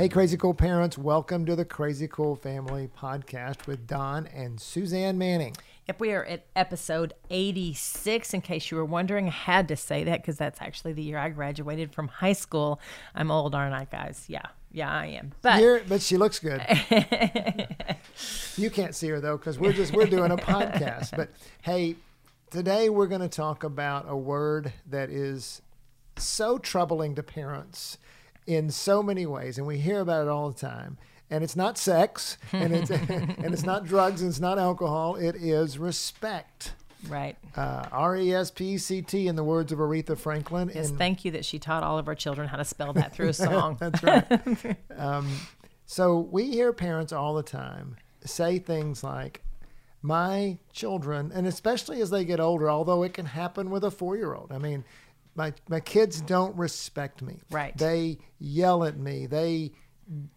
Hey, crazy cool parents, welcome to the Crazy Cool Family Podcast with Don and Suzanne Manning. Yep, we are at episode 86. In case you were wondering, I had to say that because that's actually the year I graduated from high school. I'm old, aren't I, guys? Yeah, yeah, I am. But You're, but she looks good. you can't see her though because we're just we're doing a podcast. But hey, today we're going to talk about a word that is so troubling to parents in so many ways, and we hear about it all the time. And it's not sex, and it's and it's not drugs, and it's not alcohol. It is respect. right. Uh, R E S P E C T, in the words of Aretha Franklin. Yes, and thank you that she taught all of our children how to spell that through a song. That's right. um, so we hear parents all the time say things like, my children, and especially as they get older, although it can happen with a four year old. I mean, my, my kids don't respect me. Right. They yell at me. They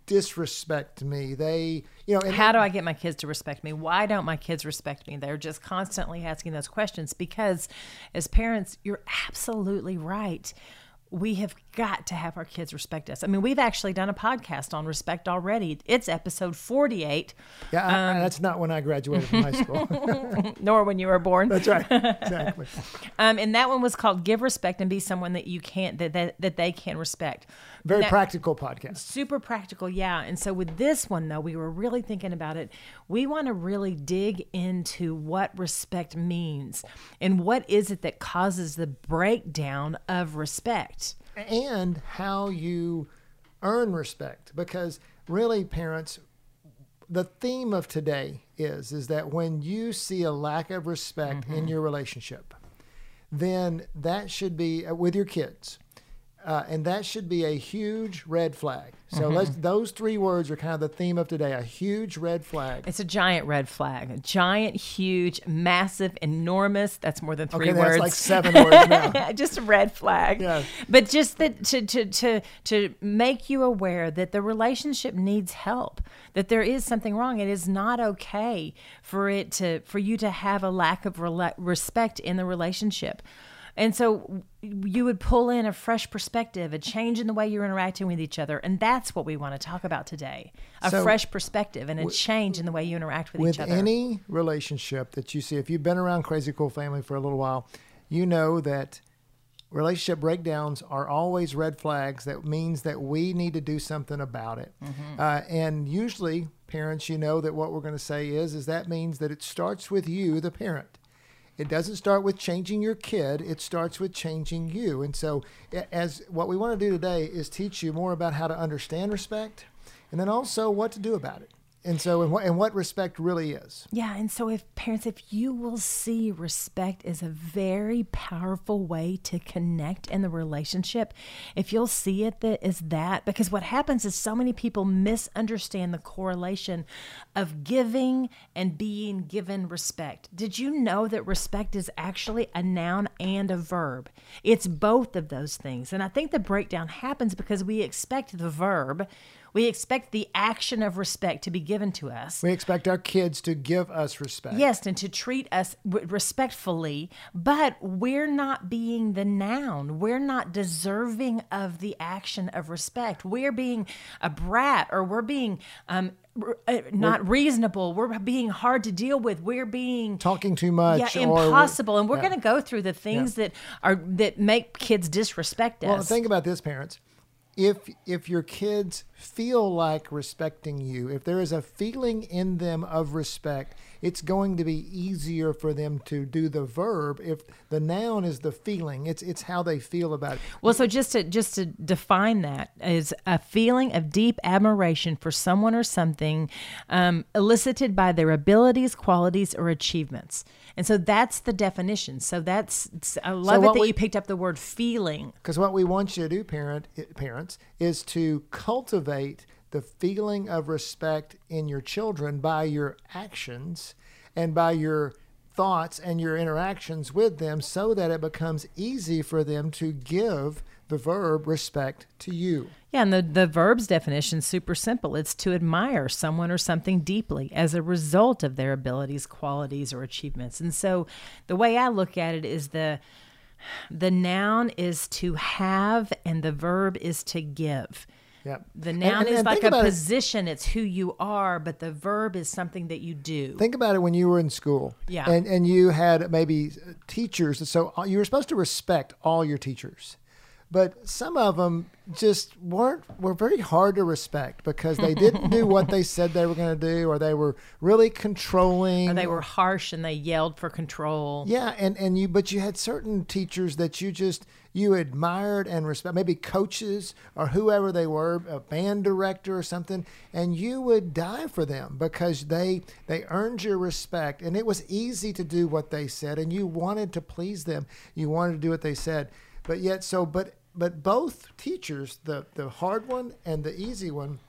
disrespect me. They, you know, How do I get my kids to respect me? Why don't my kids respect me? They're just constantly asking those questions because, as parents, you're absolutely right. We have got to have our kids respect us. I mean, we've actually done a podcast on respect already. It's episode 48, yeah, I- um, I- that's not when I graduated from high school. nor when you were born. that's right. Exactly. Um, and that one was called "Give Respect and Be Someone That You Can't That that, that They Can Respect." Very Now- practical podcast. Super practical, yeah. And so with this one, though, we were really thinking about it. We want to really dig into what respect means and what is it that causes the breakdown of respect. And how you earn respect because really parents the theme of today is is that when you see a lack of respect in your relationship then that should be uh, with your kids uh, and that should be a huge red flag so let's those three words are kind of the theme of today a huge red flag It's a giant red flag, a giant, huge, massive, enormous. That's more than three okay words. that's like seven words now just a red flag. Yeah. But just that to, to to to make you aware that the relationship needs help, that there is something wrong. It is not okay for it to for you to have a lack of rela- respect in the relationship. And so you would pull in a fresh perspective, a change in the way you're interacting with each other, and that's what we want to talk about today. A So- fresh perspective and a change in the way you interact with, with each other. With any relationship that you see, if you've been around Crazy Cool Family for a little while, you know that relationship breakdowns are always red flags. That means that we need to do something about it. Uh, and usually, parents, you know that what we're going to say is, is that means that it starts with you, the parent. It doesn't start with changing your kid. It starts with changing you. And so, as what we want to do today is teach you more about how to understand respect, and then also what to do about it. And so, and what, and what respect really is. Yeah, and so if parents, if you will see respect is a very powerful way to connect in the relationship, if you'll see it that is that, because what happens is so many people misunderstand the correlation of giving and being given respect. Did you know that respect is actually a noun and a verb? It's both of those things. And I think the breakdown happens because we expect the verb, we expect the action of respect to be given to us. We expect our kids to give us respect. Yes, and to treat us respectfully, but we're not being the noun. We're not deserving of the action of respect. We're being a brat or we're being um, uh, not reasonable. We're being hard to deal with. We're being Talking too much. yeah, or we're- impossible. And we're yeah. going to go through the things that are that make kids disrespect us. Well, think about this, parents. If if your kids feel like respecting you, if there is a feeling in them of respect, it's going to be easier for them to do the verb. If the noun is the feeling, it's it's how they feel about it. Well, so just to just to define that is a feeling of deep admiration for someone or something, um, elicited by their abilities, qualities, or achievements. And so that's the definition. So that's I love it what that we- you picked up the word feeling. Because what we want you to do, parent, parents is to cultivate the feeling of respect in your children by your actions and by your thoughts and your interactions with them so that it becomes easy for them to give the verb respect to you. Yeah, and the, the verb's definition is super simple. It's to admire someone or something deeply as a result of their abilities, qualities, or achievements. And so the way I look at it is the the noun is to have and the verb is to give. Yep. The noun is like a position, it. it's who you are, but the verb is something that you do. Think about it when you were in school. Yeah. And and you had maybe teachers, so uh, you were supposed to respect all your teachers but some of them just weren't were very hard to respect because they didn't do what they said they were going to do or they were really controlling. Or they were harsh and they yelled for control. Yeah and and you but you had certain teachers that you just you admired and respect maybe coaches or whoever they were a band director or something and you would die for them because they they earned your respect. And it was easy to do what they said and you wanted to please them. You wanted to do what they said. But yet so but but both teachers, the the hard one and the easy one,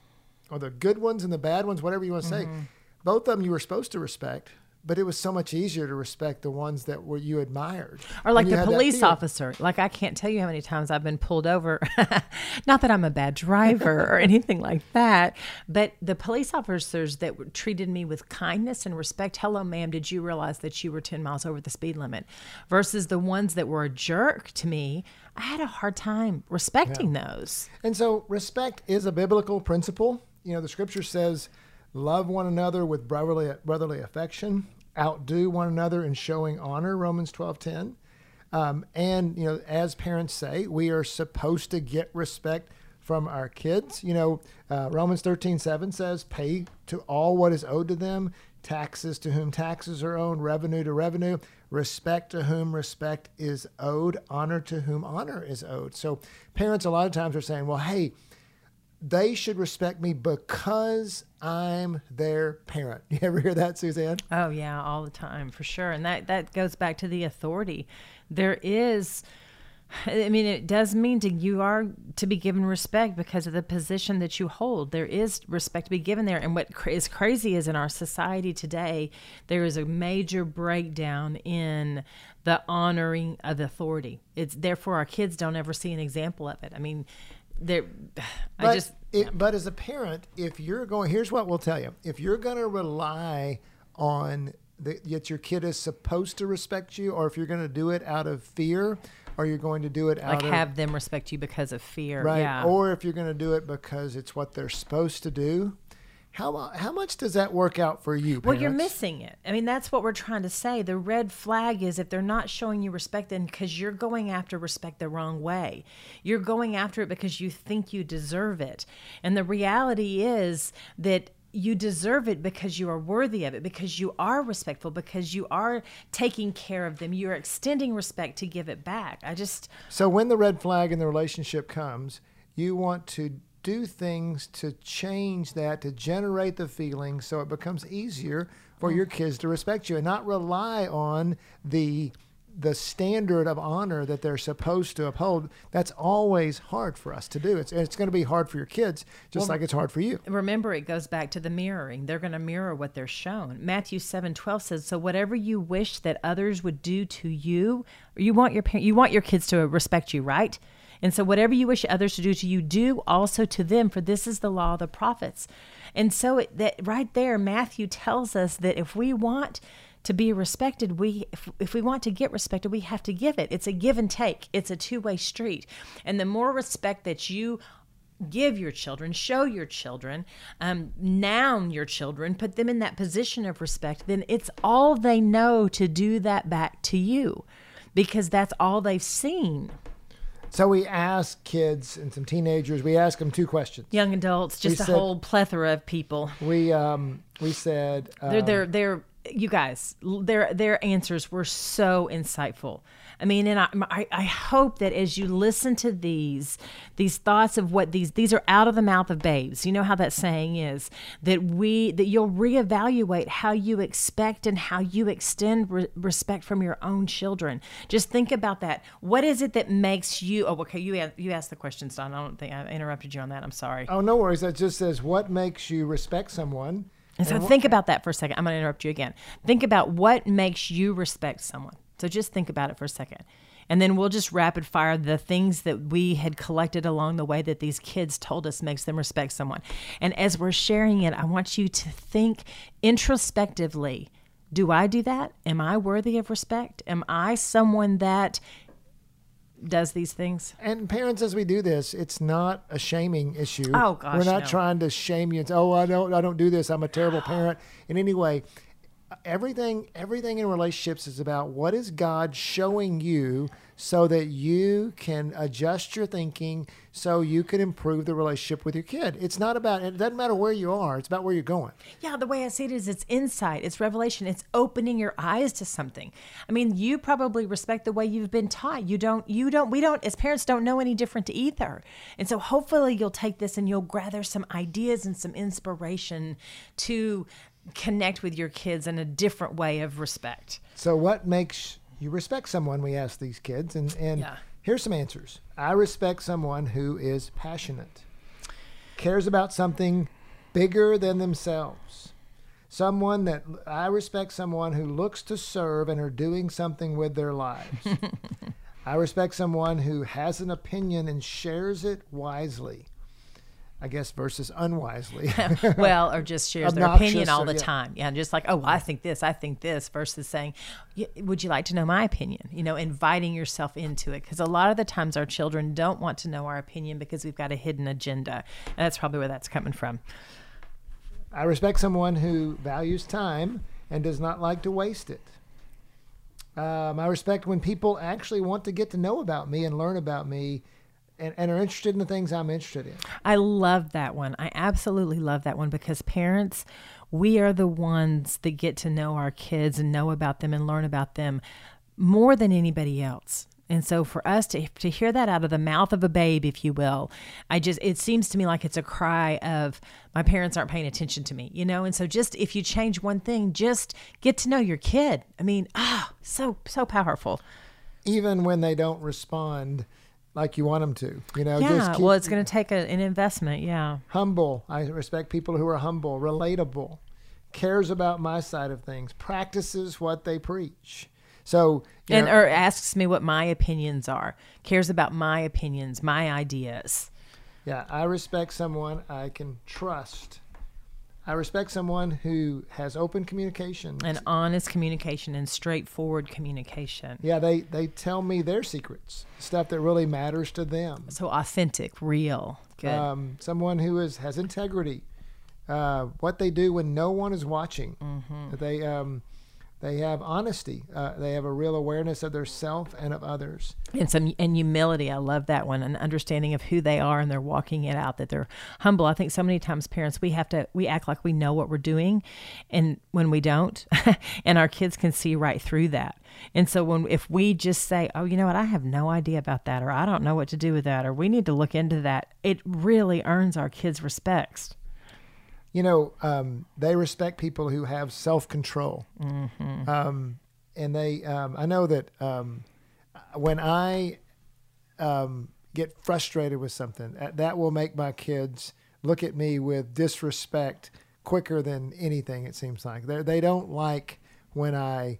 or the good ones and the bad ones, whatever you want to mm-hmm. say, both of them you were supposed to respect. But it was so much easier to respect the ones that were you admired. Or like the police officer. Like I can't tell you how many times I've been pulled over. Not that I'm a bad driver or anything like that, but the police officers that treated me with kindness and respect. Hello, ma'am. Did you realize that you were 10 miles over the speed limit? Versus the ones that were a jerk to me I had a hard time respecting yeah. those. And so respect is a biblical principle. You know, the scripture says, love one another with brotherly brotherly affection, outdo one another in showing honor, Romans 12 10. Um, and, you know, as parents say, we are supposed to get respect from our kids. You know, uh, Romans 13 7 says, pay to all what is owed to them, taxes to whom taxes are owed, revenue to revenue, respect to whom respect is owed, honor to whom honor is owed. So parents a lot of times are saying, well, hey, they should respect me because I'm their parent. You ever hear that, Suzanne? Oh yeah, all the time for sure. And that that goes back to the authority. There is I mean, it does mean to you are to be given respect because of the position that you hold. There is respect to be given there. And what is crazy is in our society today, there is a major breakdown in the honoring of authority. It's therefore our kids don't ever see an example of it. I mean, there, I just. It, yeah. But as a parent, if you're going, here's what we'll tell you: if you're going to rely on that your kid is supposed to respect you, or if you're going to do it out of fear or you're going to do it like of, have them respect you because of fear, right? Yeah. Or if you're going to do it because it's what they're supposed to do. How, uh, how much does that work out for you? Parents? Well, you're missing it. I mean, that's what we're trying to say. The red flag is if they're not showing you respect, then because you're going after respect the wrong way. You're going after it because you think you deserve it. And the reality is that you deserve it because you are worthy of it, because you are respectful, because you are taking care of them. You're extending respect to give it back. I just. So when the red flag in the relationship comes, you want to do things to change that, to generate the feeling so it becomes easier for your mm. kids to respect you and not rely on the the standard of honor that they're supposed to uphold, that's always hard for us to do. It's, it's going to be hard for your kids, just well, like it's hard for you. Remember, it goes back to the mirroring. They're going to mirror what they're shown. Matthew seven twelve says, "So whatever you wish that others would do to you, you want your you want your kids to respect you, right?" And so, whatever you wish others to do to you, do also to them, for this is the law of the prophets. And so, it, that right there, Matthew tells us that if we want to be respected, we if, if we want to get respected, we have to give it. It's a give and take. It's a two-way street. And the more respect that you give your children, show your children, um, noun your children, put them in that position of respect, then it's all they know to do that back to you because that's all they've seen. So we ask kids and some teenagers, we ask them two questions. Young adults, just we a said, whole plethora of people. We um, we said um, they're they're they're you guys, their their answers were so insightful. I mean, and I, I, hope that as you listen to these these thoughts of what these these are out of the mouth of babes. You know how that saying is that we that you'll reevaluate how you expect and how you extend re- respect from your own children. Just think about that. What is it that makes you? Oh, okay. You you asked the question, Don. I don't think I interrupted you on that. I'm sorry. Oh, no worries. That just says what makes you respect someone. And so think about that for a second. I'm going to interrupt you again. Think about what makes you respect someone. So just think about it for a second. And then we'll just rapid fire the things that we had collected along the way that these kids told us makes them respect someone. And as we're sharing it, I want you to think introspectively. Do I do that? Am I worthy of respect? Am I someone that does these things? And parents, as we do this, it's not a shaming issue. Oh, gosh, we're not no. trying to shame you. And say, oh, I don't, I don't do this. I'm a terrible parent. In any way, everything, everything in relationships is about what is God showing you, so that you can adjust your thinking, so you can improve the relationship with your kid. It's not about. It doesn't matter where you are. It's about where you're going. Yeah, the way I see it is it's insight, it's revelation, it's opening your eyes to something. I mean, you probably respect the way you've been taught. You don't you don't we don't as parents don't know any different either. And so hopefully you'll take this and you'll gather some ideas and some inspiration to connect with your kids in a different way of respect. So, what makes you respect someone? We ask these kids, and and Yeah. here's some answers. I respect someone who is passionate, cares about something bigger than themselves. Someone that I respect someone who looks to serve and are doing something with their lives. I respect someone who has an opinion and shares it wisely. I guess versus unwisely. well, or just shares their opinion all or- the yeah. time. Yeah, just like, oh, I think this, I think this, versus saying, "Y- would you like to know my opinion? You know, inviting yourself into it. Because a lot of the times our children don't want to know our opinion because we've got a hidden agenda. And that's probably where that's coming from. I respect someone who values time and does not like to waste it. Um, I respect when people actually want to get to know about me and learn about me and, and are interested in the things I'm interested in. I love that one. I absolutely love that one because parents, we are the ones that get to know our kids and know about them and learn about them more than anybody else. And so for us to to hear that out of the mouth of a babe, if you will, I just it seems to me like it's a cry of my parents aren't paying attention to me, you know? And so just if you change one thing, just get to know your kid. I mean, ah, so so powerful. Even when they don't respond like you want them to, you know, just Yeah. keep Well, it's going to take a, an investment. Yeah. humble. I respect people who are humble, relatable, cares about my side of things, practices what they preach. So, and know, or asks me what my opinions are cares about my opinions my ideas Yeah, I respect someone I can trust. I respect someone who has open communication. and honest communication and straightforward communication yeah, they they tell me their secrets, stuff that really matters to them. so authentic real good Um, someone who is has integrity. Uh, what they do when no one is watching. Mm-hmm. They um, they have honesty. Uh, they have a real awareness of their self and of others. and some and humility i love that one an understanding of who they are and they're walking it out that they're humble i think so many times parents we have to we act like we know what we're doing and when we don't and our kids can see right through that and so when if we just say oh you know what i have no idea about that or i don't know what to do with that or we need to look into that it really earns our kids respects you know, um, they respect people who have self control. Mm-hmm. Um, and they, um, I know that um, when I um, get frustrated with something, uh, that will make my kids look at me with disrespect quicker than anything, it seems like. They're, they don't like when I,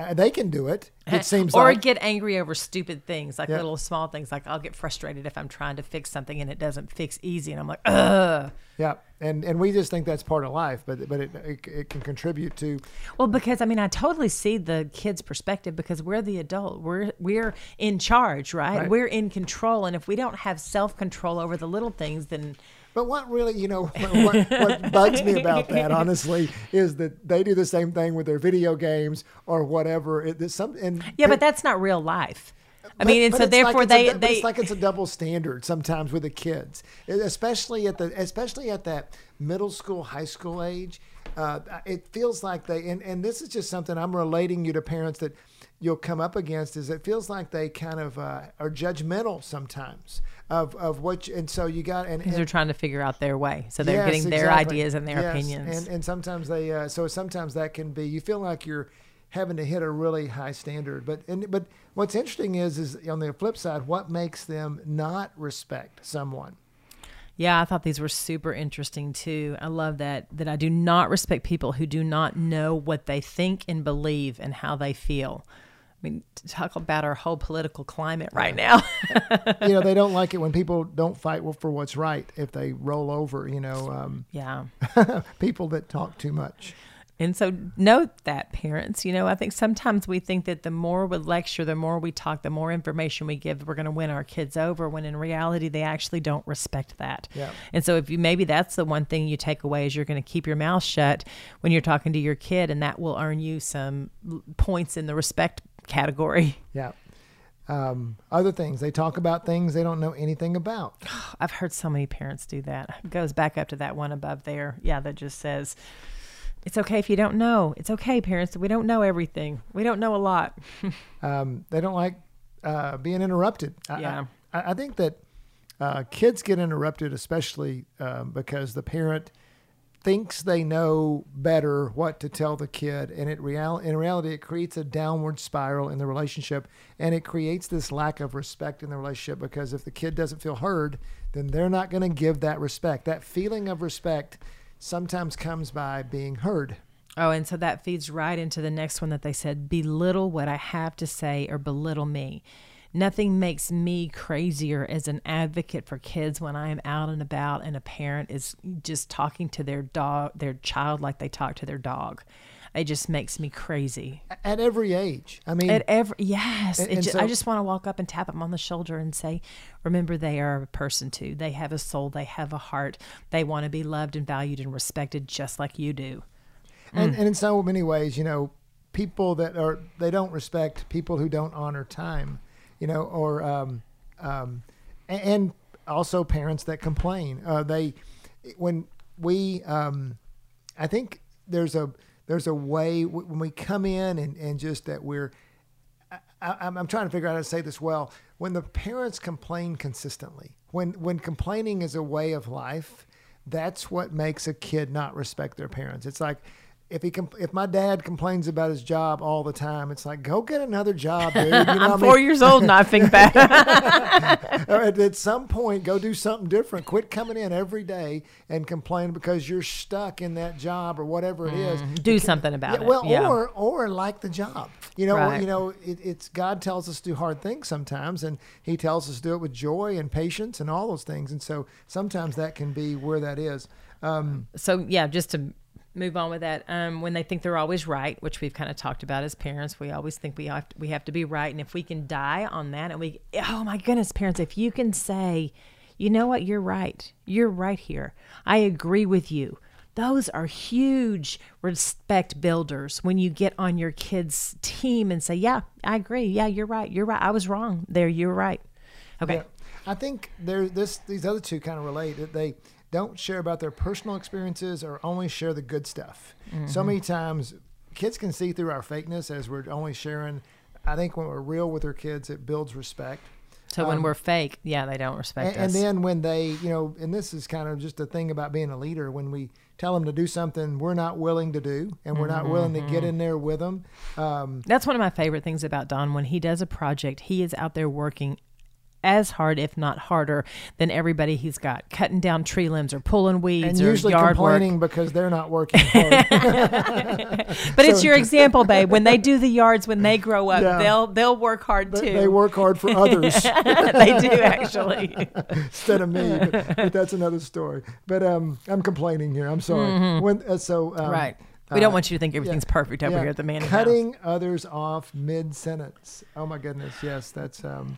uh, they can do it, it seems or like. get angry over stupid things like Yeah. little small things like i'll get frustrated if i'm trying to fix something and it doesn't fix easy and i'm like ugh yeah. And, and we just think that's part of life, but, but it, it, it can contribute to Well, because I mean, I totally see the kid's perspective because we're the adult. We're we're in charge, right? Right. We're in control, and if we don't have self control over the little things, then But what really, you know, what, what bugs me about that, honestly, is that they do the same thing with their video games or whatever. It, some, and yeah, but that's not real life. I but- mean, and so like therefore it's a they but they it's like it's a double standard sometimes with the kids, especially at the especially at that middle school, high school age. uh, it feels like they and, and this is just something I'm relating you to parents that you'll come up against is it feels like they kind of uh, are judgmental sometimes of, of what you, and so you got and, and they're trying to figure out their way. So they're Yes, getting their exactly. ideas and their Yes, opinions. and and sometimes they uh, so sometimes that can be you feel like you're having to hit a really high standard but and but what's interesting is is on the flip side what makes them not respect someone Yeah, I thought these were super interesting too. I love that that I do not respect people who do not know what they think and believe and how they feel. I mean, talk about our whole political climate right now. you know they don't like it when people don't fight for what's right if they roll over you know um, yeah. people that talk too much And so note that parents, you know, I think sometimes we think that the more we lecture, the more we talk, the more information we give, we're going to win our kids over when in reality they actually don't respect that. Yeah. And so if you maybe that's the one thing you take away is you're going to keep your mouth shut when you're talking to your kid and that will earn you some points in the respect category. yeah um, other things they talk about things they don't know anything about I've heard so many parents do that. It goes back up to that one above there. Yeah, that just says it's okay if you don't know. It's okay, parents. We don't know everything. We don't know a lot. um, they don't like uh, being interrupted. I, Yeah. I, I think that uh, kids get interrupted, especially um, because the parent thinks they know better what to tell the kid, and it real in reality it creates a downward spiral in the relationship, and it creates this lack of respect in the relationship because if the kid doesn't feel heard, then they're not going to give that respect. That feeling of respect sometimes comes by being heard. Oh, and so that feeds right into the next one that they said belittle what I have to say or belittle me. Nothing makes me crazier as an advocate for kids when I am out and about and a parent is just talking to their dog, their child like they talk to their dog. It just makes me crazy. At every age, I mean, At every yes, And- and ju- so- I just want to walk up and tap them on the shoulder and say, "Remember, they are a person too. They have a soul. They have a heart. They want to be loved and valued and respected just like you do." and, mm. and in so many ways, you know, people that are they don't respect people who don't honor time, you know, or um, um, and also parents that complain. Uh, they when we, um, I think there's a there's a way when we come in and, and just that we're I, I'm, I'm trying to figure out how to say this well. When the parents complain consistently, when when complaining is a way of life, that's what makes a kid not respect their parents. It's like if he com- if my dad complains about his job all the time, it's like go get another job, dude. You know what I I'm mean? four years old and I think back. At, at some point, go do something different. Quit coming in every day and complain because you're stuck in that job or whatever it is. do something about Yeah, it. well, yeah. or or like the job. You know, Right. you know, it, it's God tells us to do hard things sometimes, and He tells us to do it with joy and patience and all those things. And so sometimes that can be where that is. Um, so yeah, just to move on with that, um, when they think they're always right, which we've kind of talked about as parents, we always think we have to, we have to be right, and if we can die on that, and we, oh my goodness, parents, if you can say, you know what, you're right, you're right here, I agree with you. Those are huge respect builders when you get on your kids' team and say, Yeah, I agree. Yeah, you're right. You're right. I was wrong there. You're right. Okay. yeah. I think there this these other two kind of relate. They don't share about their personal experiences or only share the good stuff. Mm-hmm. So many times, kids can see through our fakeness as we're only sharing. I think when we're real with our kids, it builds respect. So when we're fake, yeah, they don't respect Um, And, and then when they, you know, and this is kind of just a thing about being a leader. When we tell them to do something we're not willing to do, and we're not willing to Mm-hmm. get in there with them, um, That's one of my favorite things about Don. When he does a project, he is out there working as hard, if not harder, than everybody he's got, cutting down tree limbs or pulling weeds and or usually yard complaining work. because they're not working hard. But it's your example, babe. When they do the yards, when they grow up, Yeah. they'll they'll work hard too. they work hard for others they do actually. instead of me. But, but that's another story. But um, I'm complaining here. I'm sorry. When uh, so um, Mm-hmm. right. We don't uh, want you to think everything's perfect over yeah, here at the man. Cutting others off mid sentence. Oh my goodness. Yes, that's um,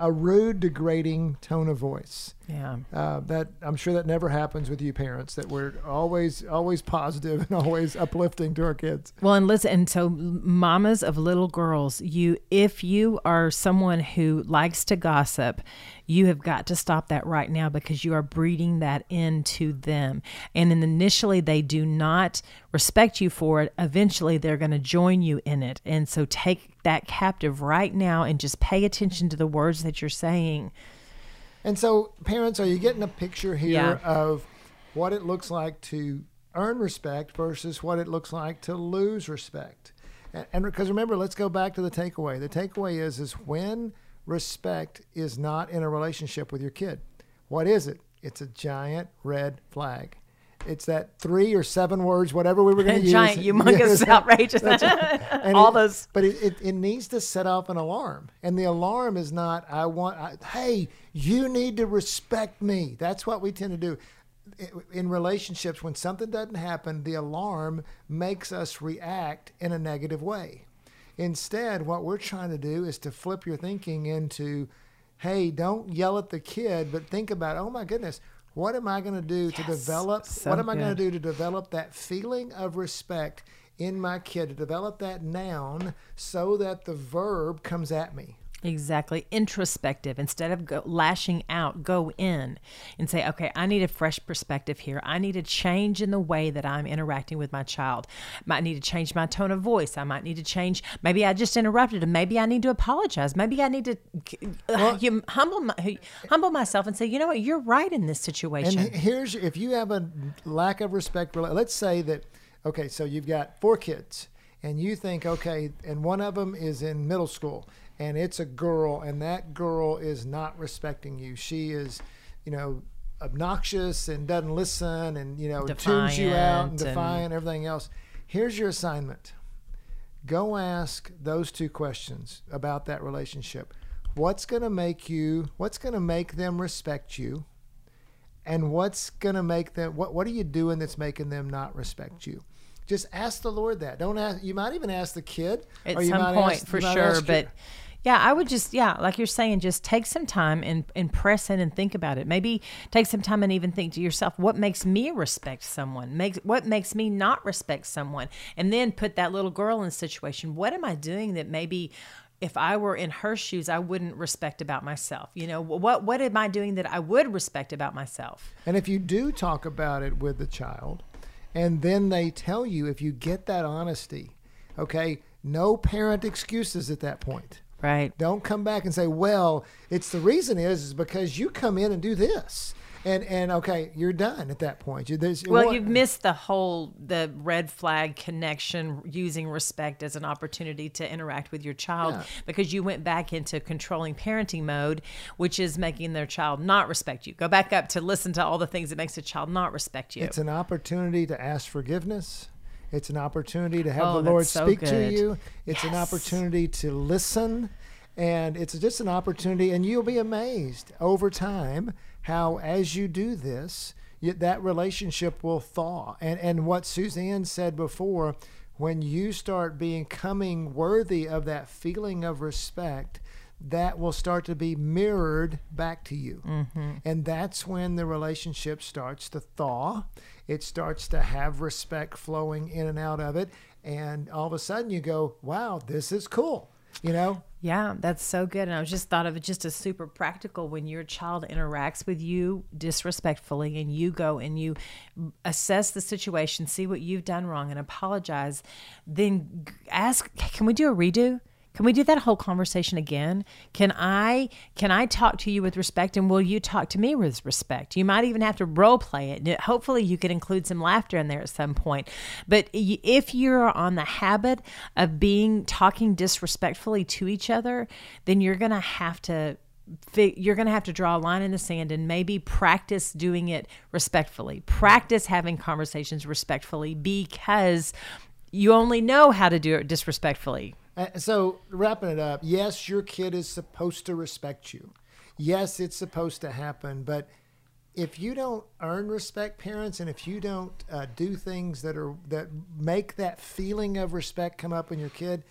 a, rude, degrading tone of voice. Yeah. Uh, that I'm sure that never happens with you parents. That we're always always positive and always uplifting to our kids. Well, and listen, and so mamas of little girls, you if you are someone who likes to gossip, you have got to stop that right now because you are breeding that into them. And then initially they do not respect you for it. Eventually they're going to join you in it. And so take that captive right now and just pay attention to the words that you're saying. And so, parents, are you getting a picture here Yeah. of what it looks like to earn respect versus what it looks like to lose respect? And- And because remember, let's go back to the takeaway. The takeaway is is when respect is not in a relationship with your kid. What is it? It's a giant red flag. It's that three or seven words, whatever we were going to use. Giant, humongous, Yes. outrageous. And All it- those. But it, it, it needs to set off an alarm. And the alarm is not, I want, I, hey, you need to respect me. That's what we tend to do. In relationships, when something doesn't happen, the alarm makes us react in a negative way. Instead, what we're trying to do is to flip your thinking into, hey, don't yell at the kid, but think about, oh my goodness, what am I going to do to develop? so what am I going to do to develop that feeling of respect in my kid, to develop that noun so that the verb comes at me? Exactly. Introspective. Instead of go, lashing out, go in and say, okay, I need a fresh perspective here. I need a change in the way that I'm interacting with my child. Might need to change my tone of voice. I might need to change. Maybe I just interrupted him. Maybe I need to apologize. Maybe I need to uh, you humble my, humble myself and say, you know what, you're right in this situation. And here's if you have a lack of respect. Let's say that, okay, so you've got four kids, and you think, okay, and one of them is in middle school, and it's a girl, and that girl is not respecting you. She is, you know, obnoxious and doesn't listen, and you know, tunes you out and Defiant and- everything else. Here's your assignment. Go ask those two questions about that relationship. What's going to make you? What's going to make them respect you? and what's going to make them what what are you doing that's making them not respect you just ask the lord that don't ask you might even ask the kid at some point ask- for sure ask your- but yeah i would just yeah like you're saying just take some time and, and press in and think about it. Maybe take some time and even think to yourself what makes me respect someone? Makes what makes me not respect someone? And then put that little girl in a situation. What am i doing that maybe if I were in her shoes, I wouldn't respect about myself. You know, what what am I doing that I would respect about myself? and if you do talk about it with the child and then they tell you if you get that honesty okay no parent excuses at that point Right. don't come back and say well it's the reason is is because you come in and do this and and okay you're done at that point you, there's, Well, you've missed the whole the red flag connection using respect as an opportunity to interact with your child Yeah. because you went back into controlling parenting mode, which is making their child not respect you. Go back up to listen to all the things that makes a child not respect you. It's an opportunity to ask forgiveness. It's an opportunity to have Oh, the Lord so speak to you. It's an opportunity to listen. And it's just an opportunity, and you'll be amazed over time how, as you do this, you, that relationship will thaw. And, and what Suzanne said before, when you start becoming worthy of that feeling of respect, that will start to be mirrored back to you. Mm-hmm. And that's when the relationship starts to thaw. It starts to have respect flowing in and out of it. And all of a sudden you go, wow, this is cool. You know? Yeah, that's so good. And I was just thought of it just as super practical when your child interacts with you disrespectfully and you go and you assess the situation, see what you've done wrong and apologize, then ask, can we do a redo? Can we do that whole conversation again? Can I can I talk to you with respect and will you talk to me with respect? You might even have to role play it. Hopefully you could include some laughter in there at some point. But if you're on the habit of being talking disrespectfully to each other, then you're going to have to you're going to have to draw a line in the sand and maybe practice doing it respectfully. Practice having conversations respectfully because you only know how to do it disrespectfully. So, wrapping it up, yes, your kid is supposed to respect you. Yes, it's supposed to happen. But if you don't earn respect, parents, and if you don't uh, do things that are that make that feeling of respect come up in your kid,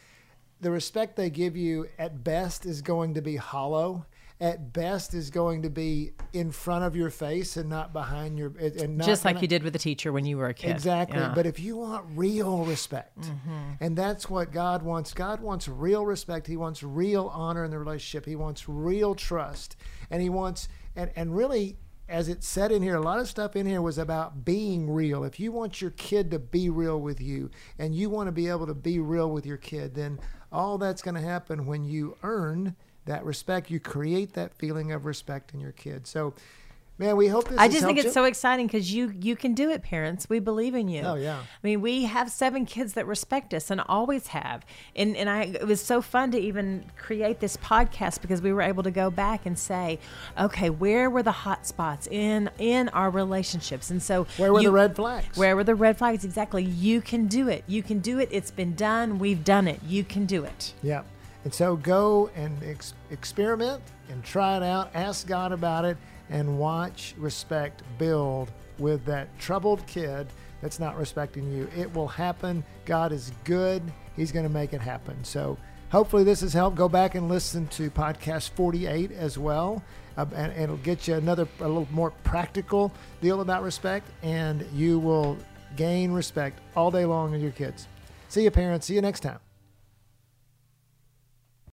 the respect they give you at best is going to be hollow. At best is going to be in front of your face and not behind your and not Just like gonna- you did with the teacher when you were a kid. Exactly. Yeah. But if you want real respect, Mm-hmm. and that's what God wants, God wants real respect. He wants real honor in the relationship. He wants real trust. And He wants, and, and really, as it said in here, a lot of stuff in here was about being real. If you want your kid to be real with you and you want to be able to be real with your kid, then all that's going to happen when you earn that respect, you create that feeling of respect in your kid. So, man, we hope this I just think it's you. so exciting because you you can do it, parents. We believe in you. Oh, yeah. I mean, we have seven kids that respect us and always have. And and I it was so fun to even create this podcast because we were able to go back and say, okay, where were the hot spots in in our relationships? And so Where were you- the red flags? Where were the red flags? Exactly. You can do it. You can do it. It's been done. We've done it. You can do it. Yeah. And so go and ex- experiment and try it out. Ask God about it and watch respect build with that troubled kid that's not respecting you. It will happen. God is good. He's going to make it happen. So hopefully this has helped. Go back and listen to podcast 48 as well. Uh, and, and it'll get you another, a little more practical deal about respect. And you will gain respect all day long with your kids. See you, parents. See you next time.